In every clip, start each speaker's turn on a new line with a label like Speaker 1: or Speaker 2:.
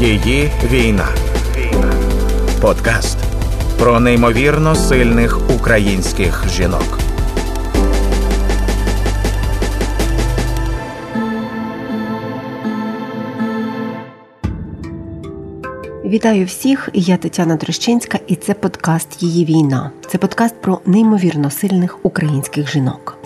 Speaker 1: Її війна. Подкаст про неймовірно сильних українських жінок.
Speaker 2: Вітаю всіх! Я Тетяна Трощинська, і це подкаст Її війна. Це подкаст про неймовірно сильних українських жінок.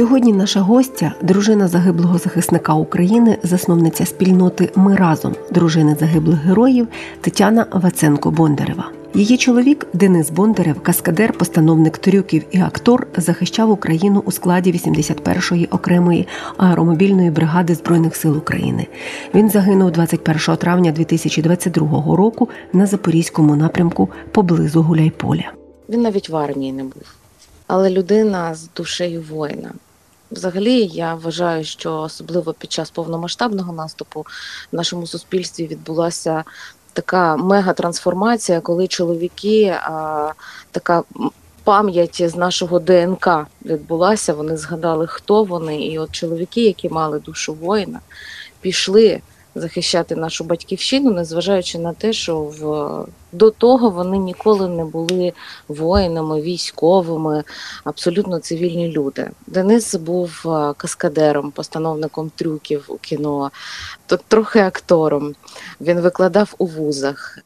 Speaker 2: Сьогодні наша гостя, дружина загиблого захисника України, засновниця спільноти Ми разом дружини загиблих героїв Тетяна Ваценко Бондарева. Її чоловік Денис Бондарев, каскадер, постановник трюків і актор, захищав Україну у складі 81-ї окремої аеромобільної бригади збройних сил України. Він загинув 21 травня 2022 року на запорізькому напрямку поблизу Гуляйполя.
Speaker 3: Він навіть в армії не був, але людина з душею воїна. Взагалі, я вважаю, що особливо під час повномасштабного наступу в нашому суспільстві відбулася така мега-трансформація, коли чоловіки, а, така пам'ять з нашого ДНК відбулася. Вони згадали, хто вони, і от чоловіки, які мали душу воїна, пішли захищати нашу батьківщину, незважаючи на те, що в до того вони ніколи не були воїнами, військовими, абсолютно цивільні люди. Денис був е, каскадером, постановником трюків у кіно, то трохи актором. Він викладав у вузах.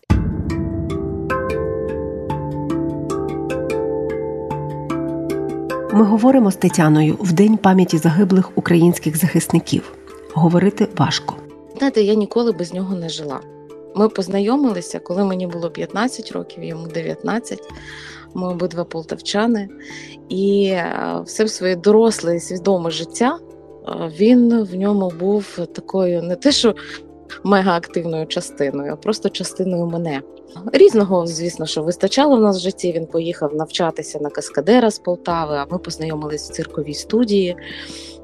Speaker 2: Ми говоримо з Тетяною в день пам'яті загиблих українських захисників. Говорити важко.
Speaker 3: Знаєте, я ніколи без нього не жила. Ми познайомилися, коли мені було 15 років, йому 19. Ми обидва полтавчани, і е, все своє доросле і свідоме життя е, він в ньому був такою, не те, що мегаактивною частиною, а просто частиною мене. Різного, звісно, що вистачало в нас в житті. Він поїхав навчатися на каскадера з Полтави, а ми познайомились в цирковій студії.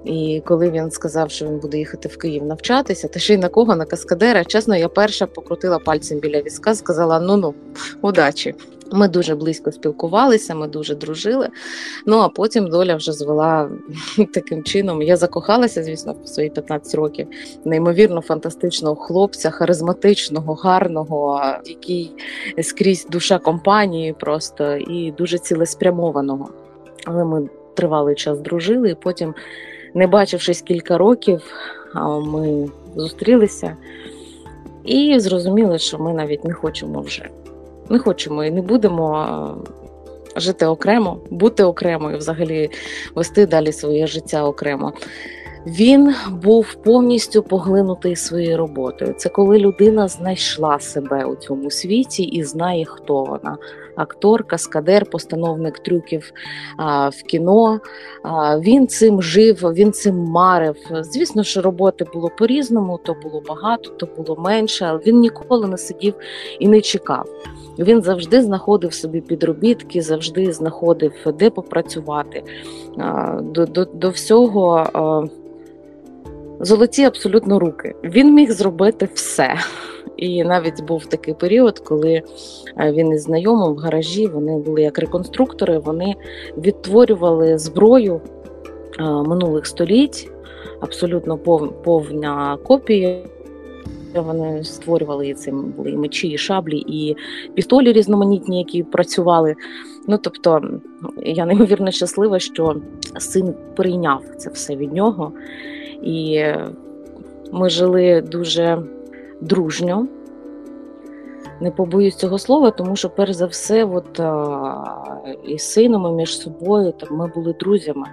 Speaker 3: І коли він сказав, що він буде їхати в Київ навчатися, та ще й на кого на каскадера, чесно, я перша покрутила пальцем біля візка, сказала: ну ну, удачі. Ми дуже близько спілкувалися, ми дуже дружили. Ну а потім доля вже звела таким чином. Я закохалася, звісно, в свої 15 років. Неймовірно фантастичного хлопця, харизматичного, гарного, який скрізь душа компанії, просто і дуже цілеспрямованого. Але ми тривалий час дружили, і потім, не бачившись кілька років, ми зустрілися і зрозуміли, що ми навіть не хочемо вже. Не хочемо і не будемо жити окремо, бути окремо і взагалі вести далі своє життя окремо. Він був повністю поглинутий своєю роботою. Це коли людина знайшла себе у цьому світі і знає, хто вона. Актор, каскадер, постановник трюків а, в кіно. А, Він цим жив, він цим марив. Звісно, що роботи було по-різному, то було багато, то було менше, але він ніколи не сидів і не чекав. Він завжди знаходив собі підробітки, завжди знаходив, де попрацювати. До, до, до всього золоті абсолютно руки. Він міг зробити все. І навіть був такий період, коли е, він із знайомим в гаражі вони були як реконструктори, вони відтворювали зброю е, минулих століть, абсолютно повна копія. Вони створювали і цим були і мечі, і шаблі, і пістолі різноманітні, які працювали. Ну тобто я неймовірно щаслива, що син прийняв це все від нього. І ми жили дуже дружньо. Не побоюсь цього слова, тому що, перш за все, от, і сином, і між собою там, ми були друзями.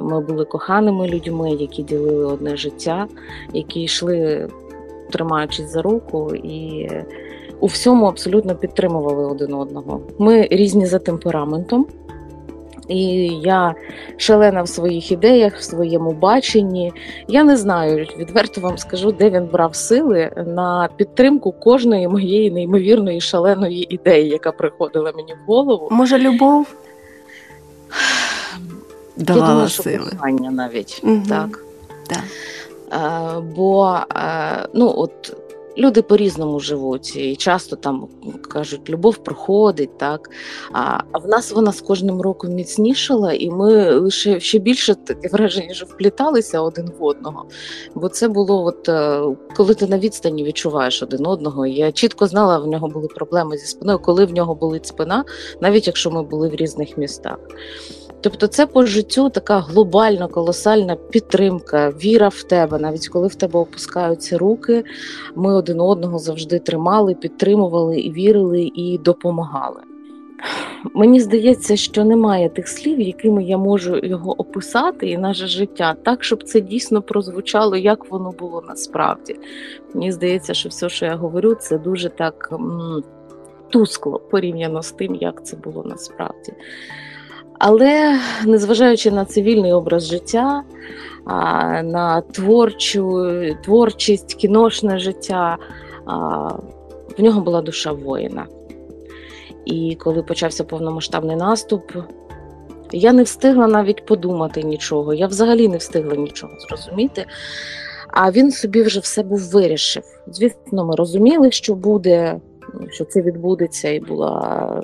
Speaker 3: Ми були коханими людьми, які ділили одне життя, які йшли, тримаючись за руку, і у всьому абсолютно підтримували один одного. Ми різні за темпераментом. І я шалена в своїх ідеях, в своєму баченні. Я не знаю, відверто вам скажу, де він брав сили на підтримку кожної моєї неймовірної шаленої ідеї, яка приходила мені в голову.
Speaker 2: Може, любов давала
Speaker 3: Я думаю,
Speaker 2: сили.
Speaker 3: що кохання навіть
Speaker 2: угу.
Speaker 3: так.
Speaker 2: так.
Speaker 3: А, бо а, ну от Люди по-різному живуть, і часто там кажуть, любов проходить, так а в нас вона з кожним роком міцнішала, і ми лише ще більше таке враження, що впліталися один в одного. Бо це було, от е, коли ти на відстані відчуваєш один одного. Я чітко знала, в нього були проблеми зі спиною, коли в нього болить спина, навіть якщо ми були в різних містах. Тобто, це по життю така глобальна, колосальна підтримка, віра в тебе. Навіть коли в тебе опускаються руки, ми один одного завжди тримали, підтримували і вірили і допомагали. Мені здається, що немає тих слів, якими я можу його описати, і наше життя так, щоб це дійсно прозвучало, як воно було насправді. Мені здається, що все, що я говорю, це дуже так м- тускло порівняно з тим, як це було насправді. Але незважаючи на цивільний образ життя, на творчу, творчість, кіношне життя, в нього була душа воїна. І коли почався повномасштабний наступ, я не встигла навіть подумати нічого. Я взагалі не встигла нічого зрозуміти. А він собі вже все був вирішив. Звісно, ми розуміли, що буде, що це відбудеться, і була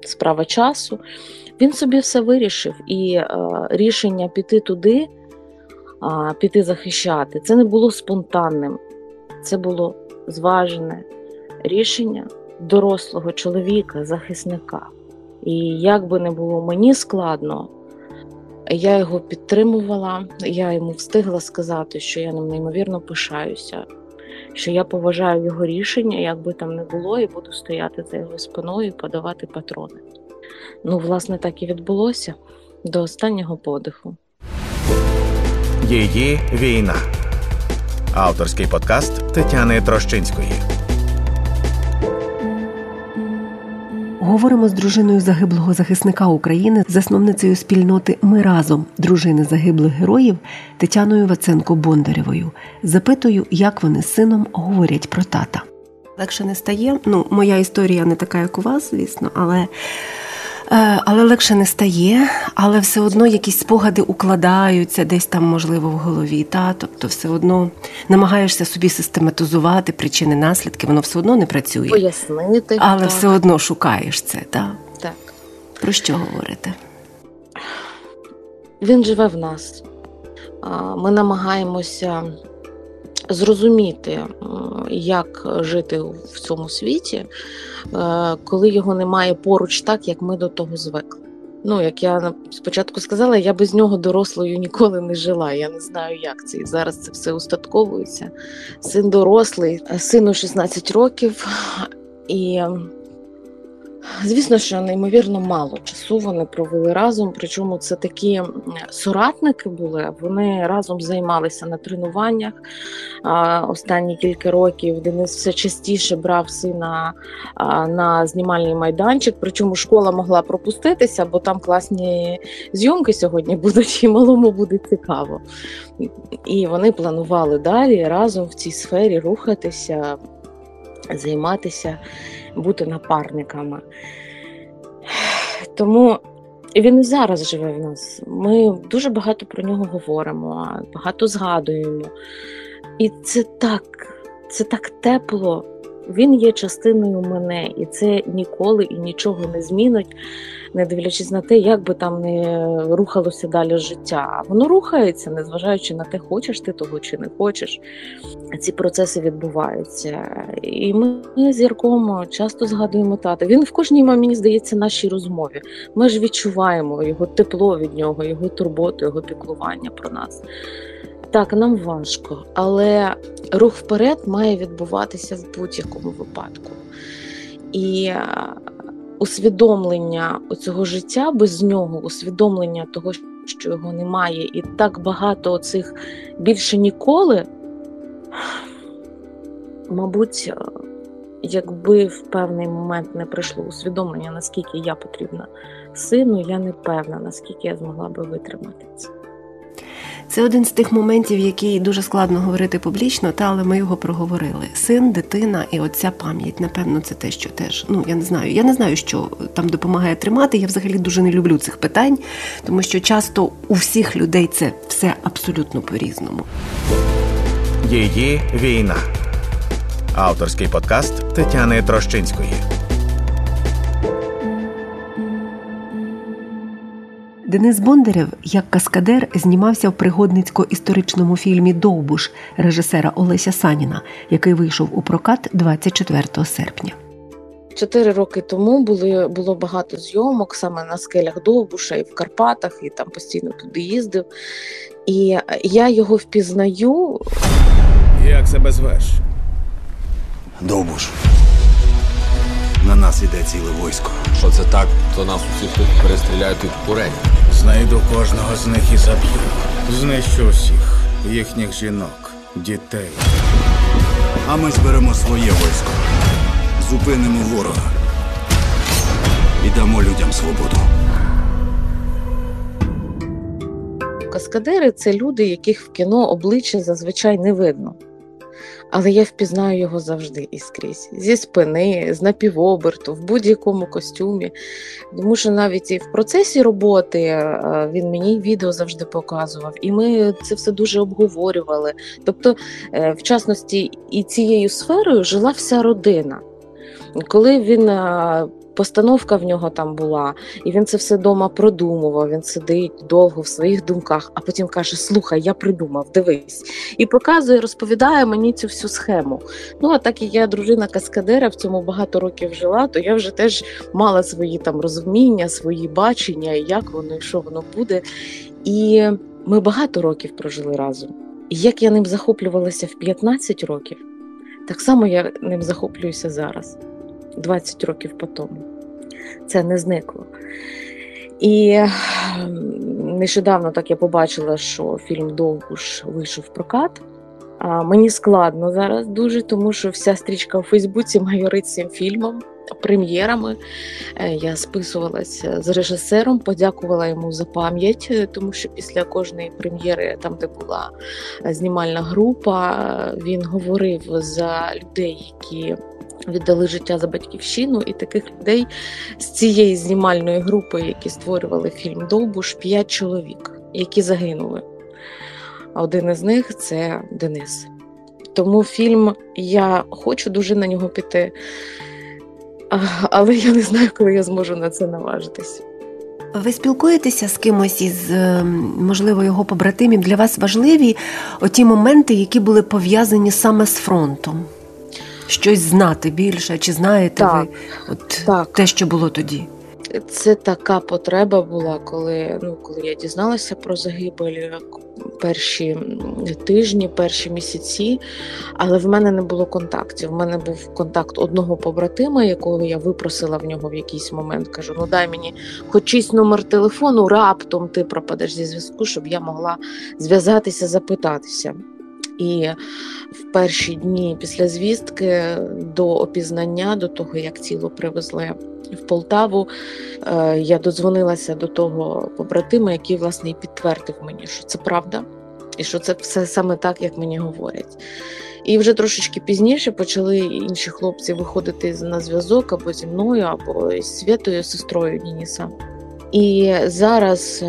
Speaker 3: справа часу. Він собі все вирішив, і е, рішення піти туди, піти захищати, це не було спонтанним, це було зважене рішення дорослого чоловіка, захисника. І як би не було мені складно, я його підтримувала, я йому встигла сказати, що я ним неймовірно пишаюся, що я поважаю його рішення, як би там не було, і буду стояти за його спиною і подавати патрони. Ну, власне, так і відбулося до останнього подиху.
Speaker 1: Її війна. Авторський подкаст Тетяни Трощинської.
Speaker 2: Говоримо з дружиною загиблого захисника України, засновницею спільноти Ми разом дружини загиблих героїв Тетяною Ваценко Бондарєвою. Запитую, як вони з сином говорять про тата. Легше не стає. Ну, моя історія не така, як у вас, звісно, але але легше не стає, але все одно якісь спогади укладаються десь там, можливо, в голові. Та? Тобто, все одно намагаєшся собі систематизувати причини, наслідки, воно все одно не працює.
Speaker 3: Пояснити.
Speaker 2: Але
Speaker 3: так.
Speaker 2: все одно шукаєш це. Та?
Speaker 3: Так.
Speaker 2: Про що говорите?
Speaker 3: Він живе в нас. Ми намагаємося зрозуміти, як жити в цьому світі, е, коли його немає поруч так, як ми до того звикли. Ну, як я спочатку сказала, я без нього дорослою ніколи не жила. Я не знаю, як це. І зараз це все устатковується. Син дорослий, сину 16 років, і Звісно, що неймовірно мало часу вони провели разом. Причому це такі соратники були. Вони разом займалися на тренуваннях. Останні кілька років Денис все частіше брав сина на знімальний майданчик. Причому школа могла пропуститися, бо там класні зйомки сьогодні будуть, і малому буде цікаво. І вони планували далі разом в цій сфері рухатися, займатися бути напарниками. Тому він і зараз живе в нас. Ми дуже багато про нього говоримо, багато згадуємо. І це так, це так тепло. Він є частиною мене, і це ніколи і нічого не змінить, не дивлячись на те, як би там не рухалося далі життя. Воно рухається, незважаючи на те, хочеш ти того чи не хочеш. Ці процеси відбуваються. І ми з Ярком часто згадуємо тата. Він в кожній мені здається, нашій розмові. Ми ж відчуваємо його тепло від нього, його турботу, його піклування про нас. Так, нам важко, але рух вперед має відбуватися в будь-якому випадку. І е, усвідомлення цього життя без нього, усвідомлення того, що його немає, і так багато цих більше ніколи, мабуть, е, якби в певний момент не прийшло усвідомлення, наскільки я потрібна сину, я не певна, наскільки я змогла би витримати це.
Speaker 2: Це один з тих моментів, який дуже складно говорити публічно, та але ми його проговорили. Син, дитина і оця пам'ять. Напевно, це те, що теж ну я не знаю. Я не знаю, що там допомагає тримати. Я взагалі дуже не люблю цих питань, тому що часто у всіх людей це все абсолютно по-різному.
Speaker 1: Її війна. Авторський подкаст Тетяни Трощинської.
Speaker 2: Денис Бондарєв як каскадер знімався в пригодницько-історичному фільмі Довбуш режисера Олеся Саніна, який вийшов у прокат 24 серпня.
Speaker 3: Чотири роки тому були було багато зйомок саме на скелях Довбуша і в Карпатах, і там постійно туди їздив. І я його впізнаю.
Speaker 4: Як себе звеш?
Speaker 5: Довбуш. На нас іде ціле військо.
Speaker 6: Що це так, то нас усіх тут перестріляють від курень.
Speaker 4: Знайду кожного з них і заб'ю. Знищу усіх їхніх жінок, дітей.
Speaker 5: А ми зберемо своє військо. Зупинимо ворога. І дамо людям свободу.
Speaker 3: Каскадери це люди, яких в кіно обличчя зазвичай не видно. Але я впізнаю його завжди і скрізь. Зі спини, з напівоберту, в будь-якому костюмі. Тому що навіть і в процесі роботи е, він мені відео завжди показував, і ми це все дуже обговорювали. Тобто, е, в частності, і цією сферою жила вся родина. Коли він е, постановка в нього там була, і він це все вдома продумував. Він сидить довго в своїх думках, а потім каже: Слухай, я придумав, дивись, і показує, розповідає мені цю всю схему. Ну а так як я дружина Каскадера, в цьому багато років жила, то я вже теж мала свої там розуміння, свої бачення, як воно і що воно буде. І ми багато років прожили разом. І як я ним захоплювалася в 15 років, так само я ним захоплююся зараз. 20 років по тому. Це не зникло. І нещодавно так я побачила, що фільм Довбуш вийшов в прокат. А Мені складно зараз дуже, тому що вся стрічка у Фейсбуці майорить цим фільмом, прем'єрами. Е, я списувалася з режисером, подякувала йому за пам'ять, е, тому що після кожної прем'єри, там де була знімальна група, він говорив за людей, які віддали життя за батьківщину, і таких людей з цієї знімальної групи, які створювали фільм Довбуш, п'ять чоловік, які загинули. А один із них це Денис. Тому фільм я хочу дуже на нього піти, але я не знаю, коли я зможу на це наважитись.
Speaker 2: Ви спілкуєтеся з кимось із, ем, можливо, його побратимів? Для вас важливі оті моменти, які були пов'язані саме з фронтом? Щось знати більше, чи знаєте
Speaker 3: так,
Speaker 2: ви от
Speaker 3: так.
Speaker 2: те, що було тоді?
Speaker 3: Це така потреба була, коли ну коли я дізналася про загибель перші тижні, перші місяці, але в мене не було контактів. В мене був контакт одного побратима, якого я випросила в нього в якийсь момент. Кажу: ну дай мені хоч чийсь номер телефону, раптом ти пропадеш зі зв'язку, щоб я могла зв'язатися, запитатися. І в перші дні після звістки до опізнання, до того як тіло привезли в Полтаву, е, я додзвонилася до того побратима, який власне і підтвердив мені, що це правда, і що це все саме так, як мені говорять. І вже трошечки пізніше почали інші хлопці виходити на зв'язок або зі мною, або з Святою сестрою Нініса. І зараз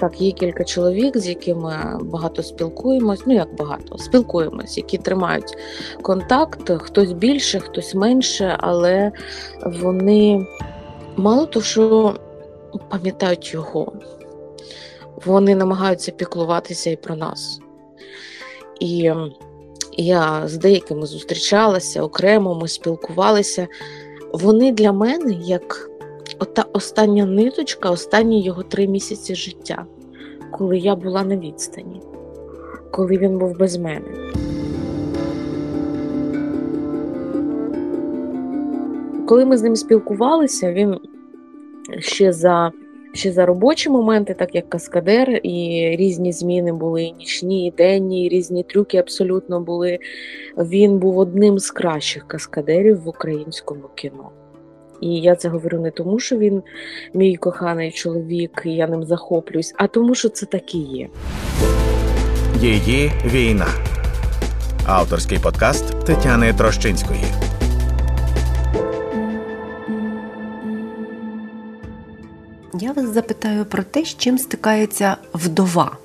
Speaker 3: так є кілька чоловік, з якими багато спілкуємось. Ну як багато спілкуємось, які тримають контакт, хтось більше, хтось менше, але вони мало того, що пам'ятають його, вони намагаються піклуватися і про нас. І я з деякими зустрічалася окремо, ми спілкувалися. Вони для мене як ота остання ниточка, останні його три місяці життя, коли я була на відстані, коли він був без мене. Коли ми з ним спілкувалися, він ще за ще за робочі моменти, так як каскадер, і різні зміни були і нічні, і денні, і різні трюки абсолютно були. Він був одним з кращих каскадерів в українському кіно. І я це говорю не тому, що він мій коханий чоловік, і я ним захоплююсь, а тому, що це так і є.
Speaker 1: Її війна. Авторський подкаст Тетяни Трощинської.
Speaker 2: Я вас запитаю про те, з чим стикається вдова.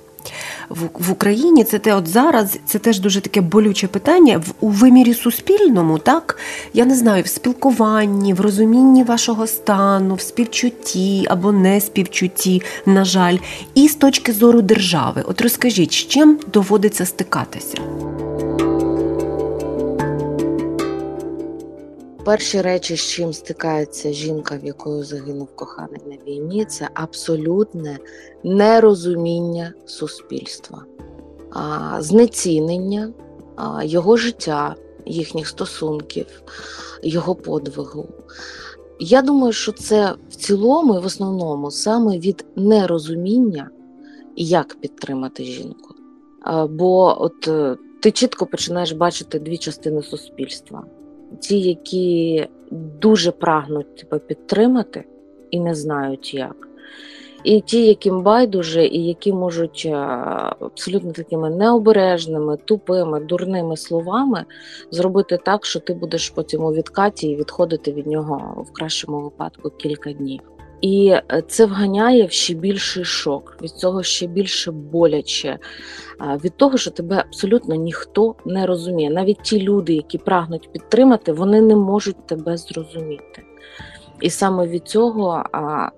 Speaker 2: В, Україні. Це те, от зараз це теж дуже таке болюче питання в у вимірі суспільному, так я не знаю, в спілкуванні, в розумінні вашого стану, в співчутті або не співчутті, на жаль, і з точки зору держави. От розкажіть, з чим доводиться стикатися?
Speaker 3: Перші речі, з чим стикається жінка, в якої загинув коханий на війні, це абсолютне нерозуміння суспільства, знецінення його життя, їхніх стосунків, його подвигу. Я думаю, що це в цілому і в основному саме від нерозуміння, як підтримати жінку. Бо от ти чітко починаєш бачити дві частини суспільства ті, які дуже прагнуть тебе підтримати і не знають як. І ті, яким байдуже, і які можуть е, абсолютно такими необережними, тупими, дурними словами зробити так, що ти будеш потім у відкаті і відходити від нього в кращому випадку кілька днів. І е, це вганяє в ще більший шок, від цього ще більше боляче, від того, що тебе абсолютно ніхто не розуміє. Навіть ті люди, які прагнуть підтримати, вони не можуть тебе зрозуміти. І саме від цього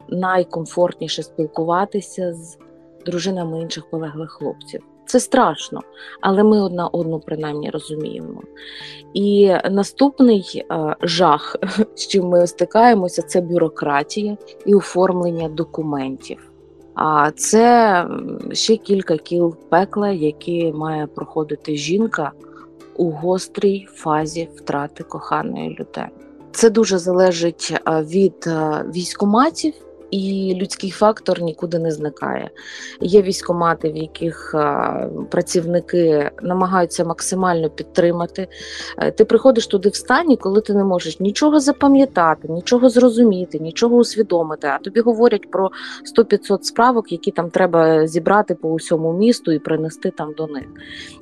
Speaker 3: найкомфортніше спілкуватися з дружинами інших полеглих хлопців. Це страшно, але ми одна одну принаймні розуміємо. І наступний е, жах, з чим ми стикаємося, це бюрократія і оформлення документів. А це ще кілька кіл пекла, які має проходити жінка у гострій фазі втрати коханої людини. Це дуже залежить е, від е, військоматів і людський фактор нікуди не зникає. Є військомати, в яких працівники намагаються максимально підтримати. Е, ти приходиш туди в стані, коли ти не можеш нічого запам'ятати, нічого зрозуміти, нічого усвідомити. А тобі говорять про 100-500 справок, які там треба зібрати по усьому місту і принести там до них.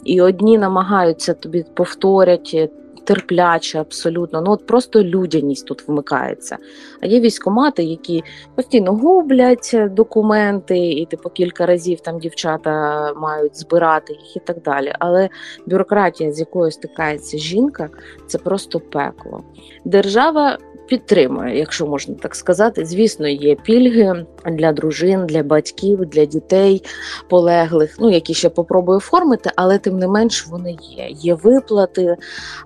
Speaker 3: І одні намагаються тобі повторять терпляче, абсолютно. Ну от просто людяність тут вмикається. А є військомати, які постійно гублять документи, і типу кілька разів там дівчата мають збирати їх і так далі. Але бюрократія, з якою стикається жінка, це просто пекло. Держава підтримує, якщо можна так сказати. Звісно, є пільги для дружин, для батьків, для дітей полеглих, ну які ще попробую оформити, але тим не менш вони є. Є виплати.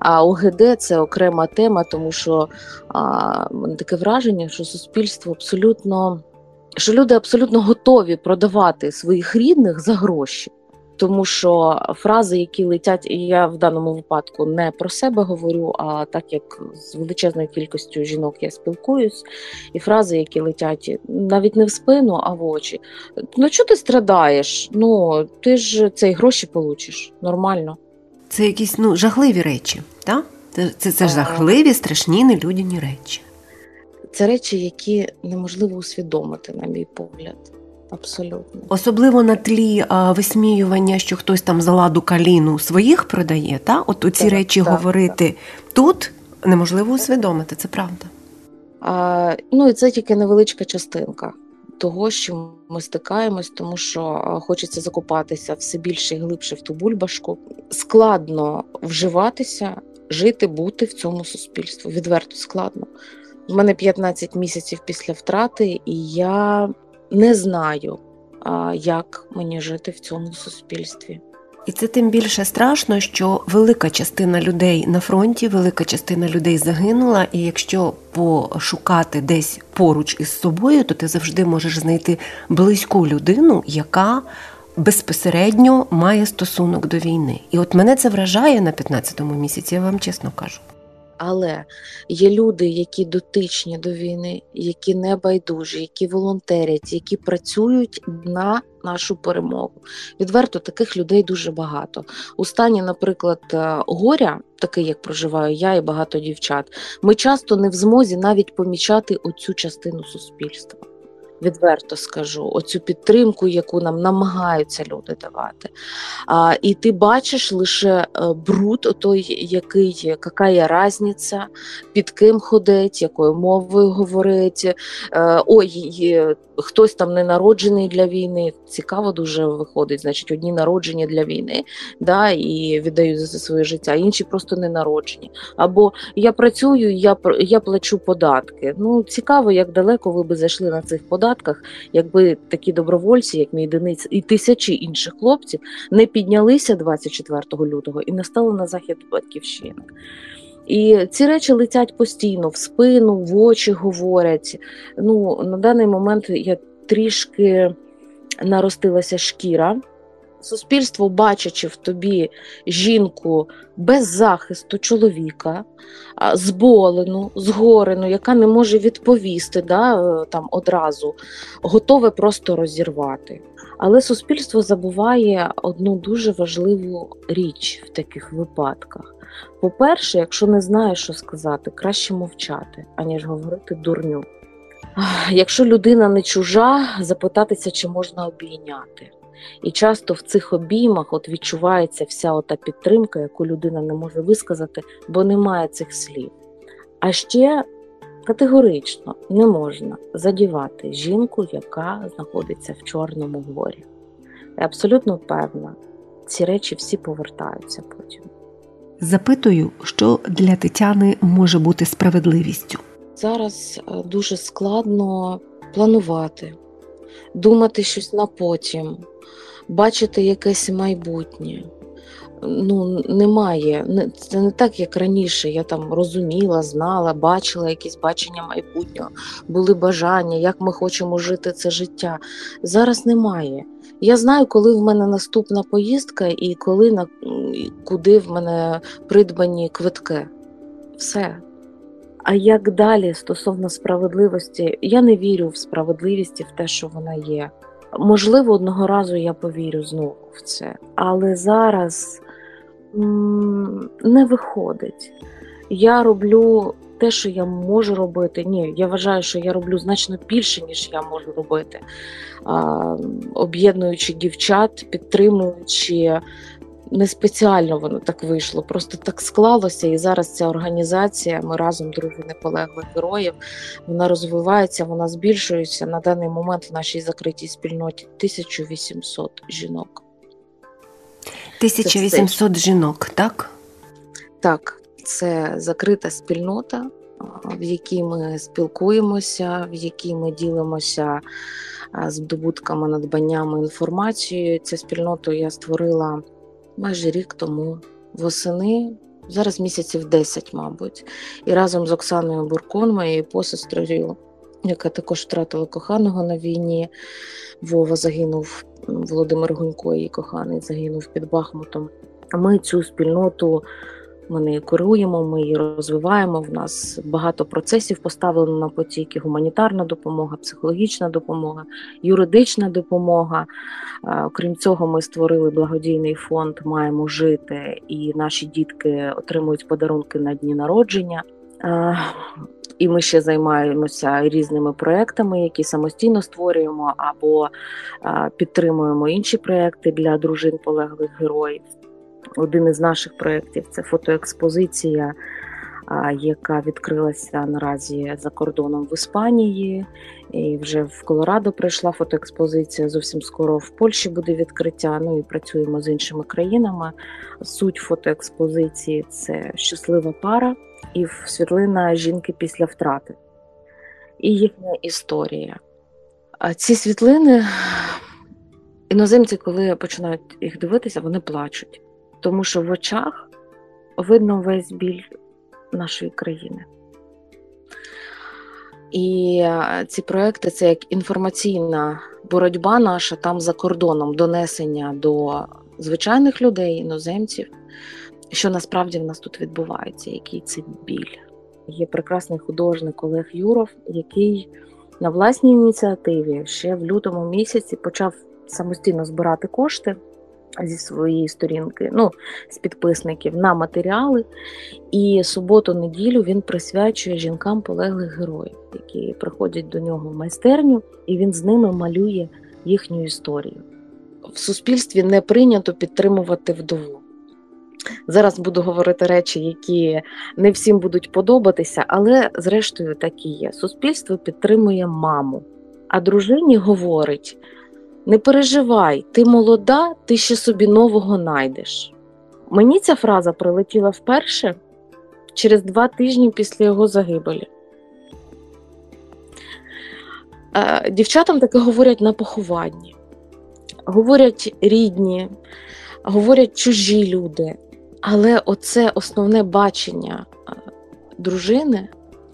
Speaker 3: А ОГД це окрема тема, тому що а, таке враження, що суспільство абсолютно. Що люди абсолютно готові продавати своїх рідних за гроші тому що фрази, які летять, і я в даному випадку не про себе говорю, а так як з величезною кількістю жінок я спілкуюсь, і фрази, які летять навіть не в спину, а в очі. Ну чого ти страдаєш? Ну ти ж цей гроші получиш нормально.
Speaker 2: Це якісь ну жахливі речі, так? Це це, це жахливі, страшні, нелюдяні речі.
Speaker 3: Це речі, які неможливо усвідомити, на мій погляд. Абсолютно.
Speaker 2: Особливо на тлі а, висміювання, що хтось там за ладу каліну своїх продає, та? от ці речі так, говорити так. тут неможливо усвідомити, це правда.
Speaker 3: А, Ну і це тільки невеличка частинка того, що ми стикаємось, тому що хочеться закопатися все більше і глибше в ту бульбашку. Складно вживатися, жити, бути в цьому суспільстві. Відверто складно. У мене 15 місяців після втрати, і я не знаю, як мені жити в цьому суспільстві.
Speaker 2: І це тим більше страшно, що велика частина людей на фронті, велика частина людей загинула. І якщо пошукати десь поруч із собою, то ти завжди можеш знайти близьку людину, яка безпосередньо має стосунок до війни. І от мене це вражає на 15-му місяці, я вам чесно кажу.
Speaker 3: Але є люди, які дотичні до війни, які не байдужі, які волонтерять, які працюють на нашу перемогу. Відверто таких людей дуже багато. У стані, наприклад, е, горя, такий як проживаю я і багато дівчат, ми часто не в змозі навіть помічати оцю частину суспільства. Відверто скажу, оцю підтримку, яку нам намагаються люди давати. А, І ти бачиш лише е, бруд, той, який, яка є різниця, під ким ходить, якою мовою говорить. Е, ой, хтось там не народжений для війни. Цікаво дуже виходить. Значить, одні народжені для війни да, і віддають за своє життя, інші просто не народжені. Або я працюю, я я плачу податки. Ну цікаво, як далеко ви би зайшли на цих податках, якби такі добровольці, як мій Дениць, і тисячі інших хлопців не піднялися 24 лютого і не стали на захід батьківщини. І ці речі летять постійно в спину, в очі говорять. Ну, На даний момент я трішки наростилася шкіра. Суспільство, бачачи в тобі жінку без захисту чоловіка, зболену, згорену, яка не може відповісти да, е, там одразу, готове просто розірвати. Але суспільство забуває одну дуже важливу річ в таких випадках. По-перше, якщо не знаєш, що сказати, краще мовчати, аніж говорити дурню. Якщо людина не чужа, запитатися, чи можна обійняти. І часто в цих обіймах от відчувається вся ота підтримка, яку людина не може висказати, бо немає цих слів. А ще категорично не можна задівати жінку, яка знаходиться в Чорному горі. Я абсолютно певна, ці речі всі повертаються потім.
Speaker 2: Запитую, що для Тетяни може бути справедливістю.
Speaker 3: Зараз е, дуже складно планувати, думати щось на потім, бачити якесь майбутнє. Ну, немає. Це не так, як раніше. Я там розуміла, знала, бачила якісь бачення майбутнього, були бажання, як ми хочемо жити це життя. Зараз немає. Я знаю, коли в мене наступна поїздка і коли на куди в мене придбані квитки. Все. А як далі стосовно справедливості, я не вірю в справедливість і в те, що вона є. Можливо, одного разу я повірю знову в це, але зараз не виходить. Я роблю те, що я можу робити. Ні, я вважаю, що я роблю значно більше, ніж я можу робити, об'єднуючи дівчат, підтримуючи. Не спеціально воно так вийшло, просто так склалося. І зараз ця організація, ми разом дружини полеглих героїв, вона розвивається, вона збільшується. На даний момент в нашій закритій спільноті 1800 жінок.
Speaker 2: 1800 жінок, так?
Speaker 3: Так, це закрита спільнота, в якій ми спілкуємося, в якій ми ділимося здобутками, надбаннями інформацією. Цю спільноту я створила майже рік тому восени. Зараз місяців 10, мабуть, і разом з Оксаною Буркон, моєю посестрою, яка також втратила коханого на війні. Вова загинув, Володимир Гунько, її коханий, загинув під Бахмутом. А Ми цю спільноту ми нею керуємо, ми її розвиваємо. В нас багато процесів поставлено на потік, гуманітарна допомога, психологічна допомога, юридична допомога. Окрім цього, ми створили благодійний фонд Маємо жити, і наші дітки отримують подарунки на дні народження. І ми ще займаємося різними проектами, які самостійно створюємо або підтримуємо інші проекти для дружин полеглих героїв. Один із наших проєктів це фотоекспозиція, яка відкрилася наразі за кордоном в Іспанії. І Вже в Колорадо прийшла фотоекспозиція. Зовсім скоро в Польщі буде відкриття. Ну і працюємо з іншими країнами. Суть фотоекспозиції це щаслива пара і світлина жінки після втрати. І їхня історія. А ці світлини іноземці, коли починають їх дивитися, вони плачуть тому що в очах видно весь біль нашої країни. І е, ці проекти це як інформаційна боротьба наша там за кордоном, донесення до звичайних людей, іноземців, що насправді в нас тут відбувається, який це біль. Є прекрасний художник Олег Юров, який на власній ініціативі ще в лютому місяці почав самостійно збирати кошти зі своєї сторінки, ну, з підписників на матеріали. І суботу-неділю він присвячує жінкам полеглих героїв, які приходять до нього в майстерню, і він з ними малює їхню історію. В суспільстві не прийнято підтримувати вдову. Зараз буду говорити речі, які не всім будуть подобатися, але зрештою так і є. Суспільство підтримує маму, а дружині говорить: не переживай, ти молода, ти ще собі нового найдеш. Мені ця фраза прилетіла вперше через два тижні після його загибелі. Е, Дівчатам таке говорять на похованні, говорять рідні, говорять чужі люди. Але оце основне бачення е, дружини.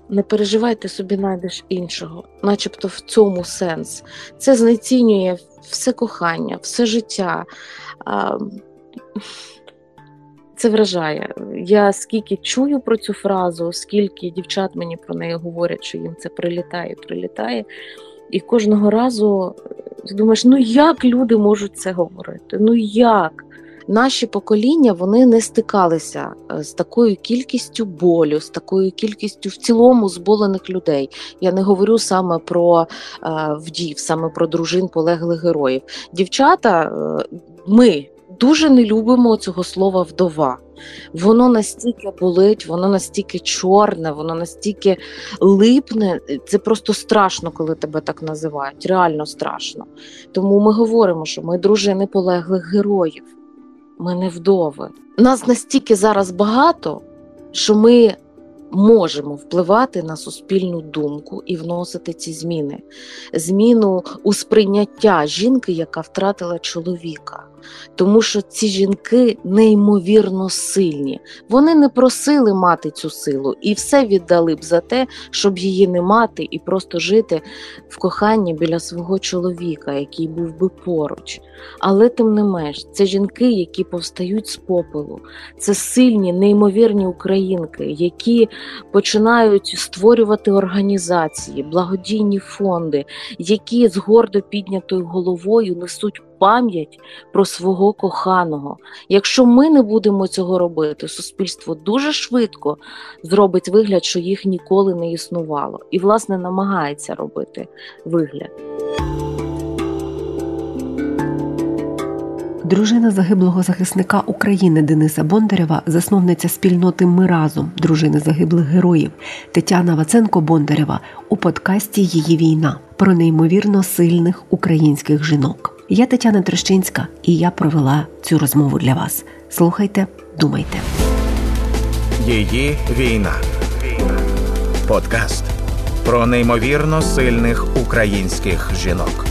Speaker 3: Не переживайте собі, знайдеш іншого, начебто в цьому сенс. Це знецінює все кохання, все життя. Це вражає. Я скільки чую про цю фразу, скільки дівчат мені про неї говорять, що їм це прилітає, прилітає. І кожного разу ти думаєш, ну як люди можуть це говорити? Ну як? Наші покоління вони не стикалися е, з такою кількістю болю, з такою кількістю в цілому зболених людей. Я не говорю саме про е, вдів, саме про дружин полеглих героїв. Дівчата, е, ми дуже не любимо цього слова вдова. Воно настільки болить, воно настільки чорне, воно настільки липне. Це просто страшно, коли тебе так називають. Реально страшно. Тому ми говоримо, що ми дружини полеглих героїв. Ми не вдови. Нас настільки зараз багато, що ми можемо впливати на суспільну думку і вносити ці зміни, зміну у сприйняття жінки, яка втратила чоловіка. Тому що ці жінки неймовірно сильні. Вони не просили мати цю силу і все віддали б за те, щоб її не мати і просто жити в коханні біля свого чоловіка, який був би поруч. Але тим не менш, це жінки, які повстають з попелу, це сильні, неймовірні українки, які починають створювати організації, благодійні фонди, які з гордо піднятою головою несуть пам'ять про свого коханого. Якщо ми не будемо цього робити, суспільство дуже швидко зробить вигляд, що їх ніколи не існувало, і, власне, намагається робити вигляд.
Speaker 2: Дружина загиблого захисника України Дениса Бондарєва, засновниця спільноти Ми разом дружини загиблих героїв Тетяна Ваценко Бондарєва у подкасті Її війна про неймовірно сильних українських жінок. Я Тетяна Трещинська, і я провела цю розмову для вас. Слухайте, думайте.
Speaker 1: Її війна. Подкаст про неймовірно сильних українських жінок.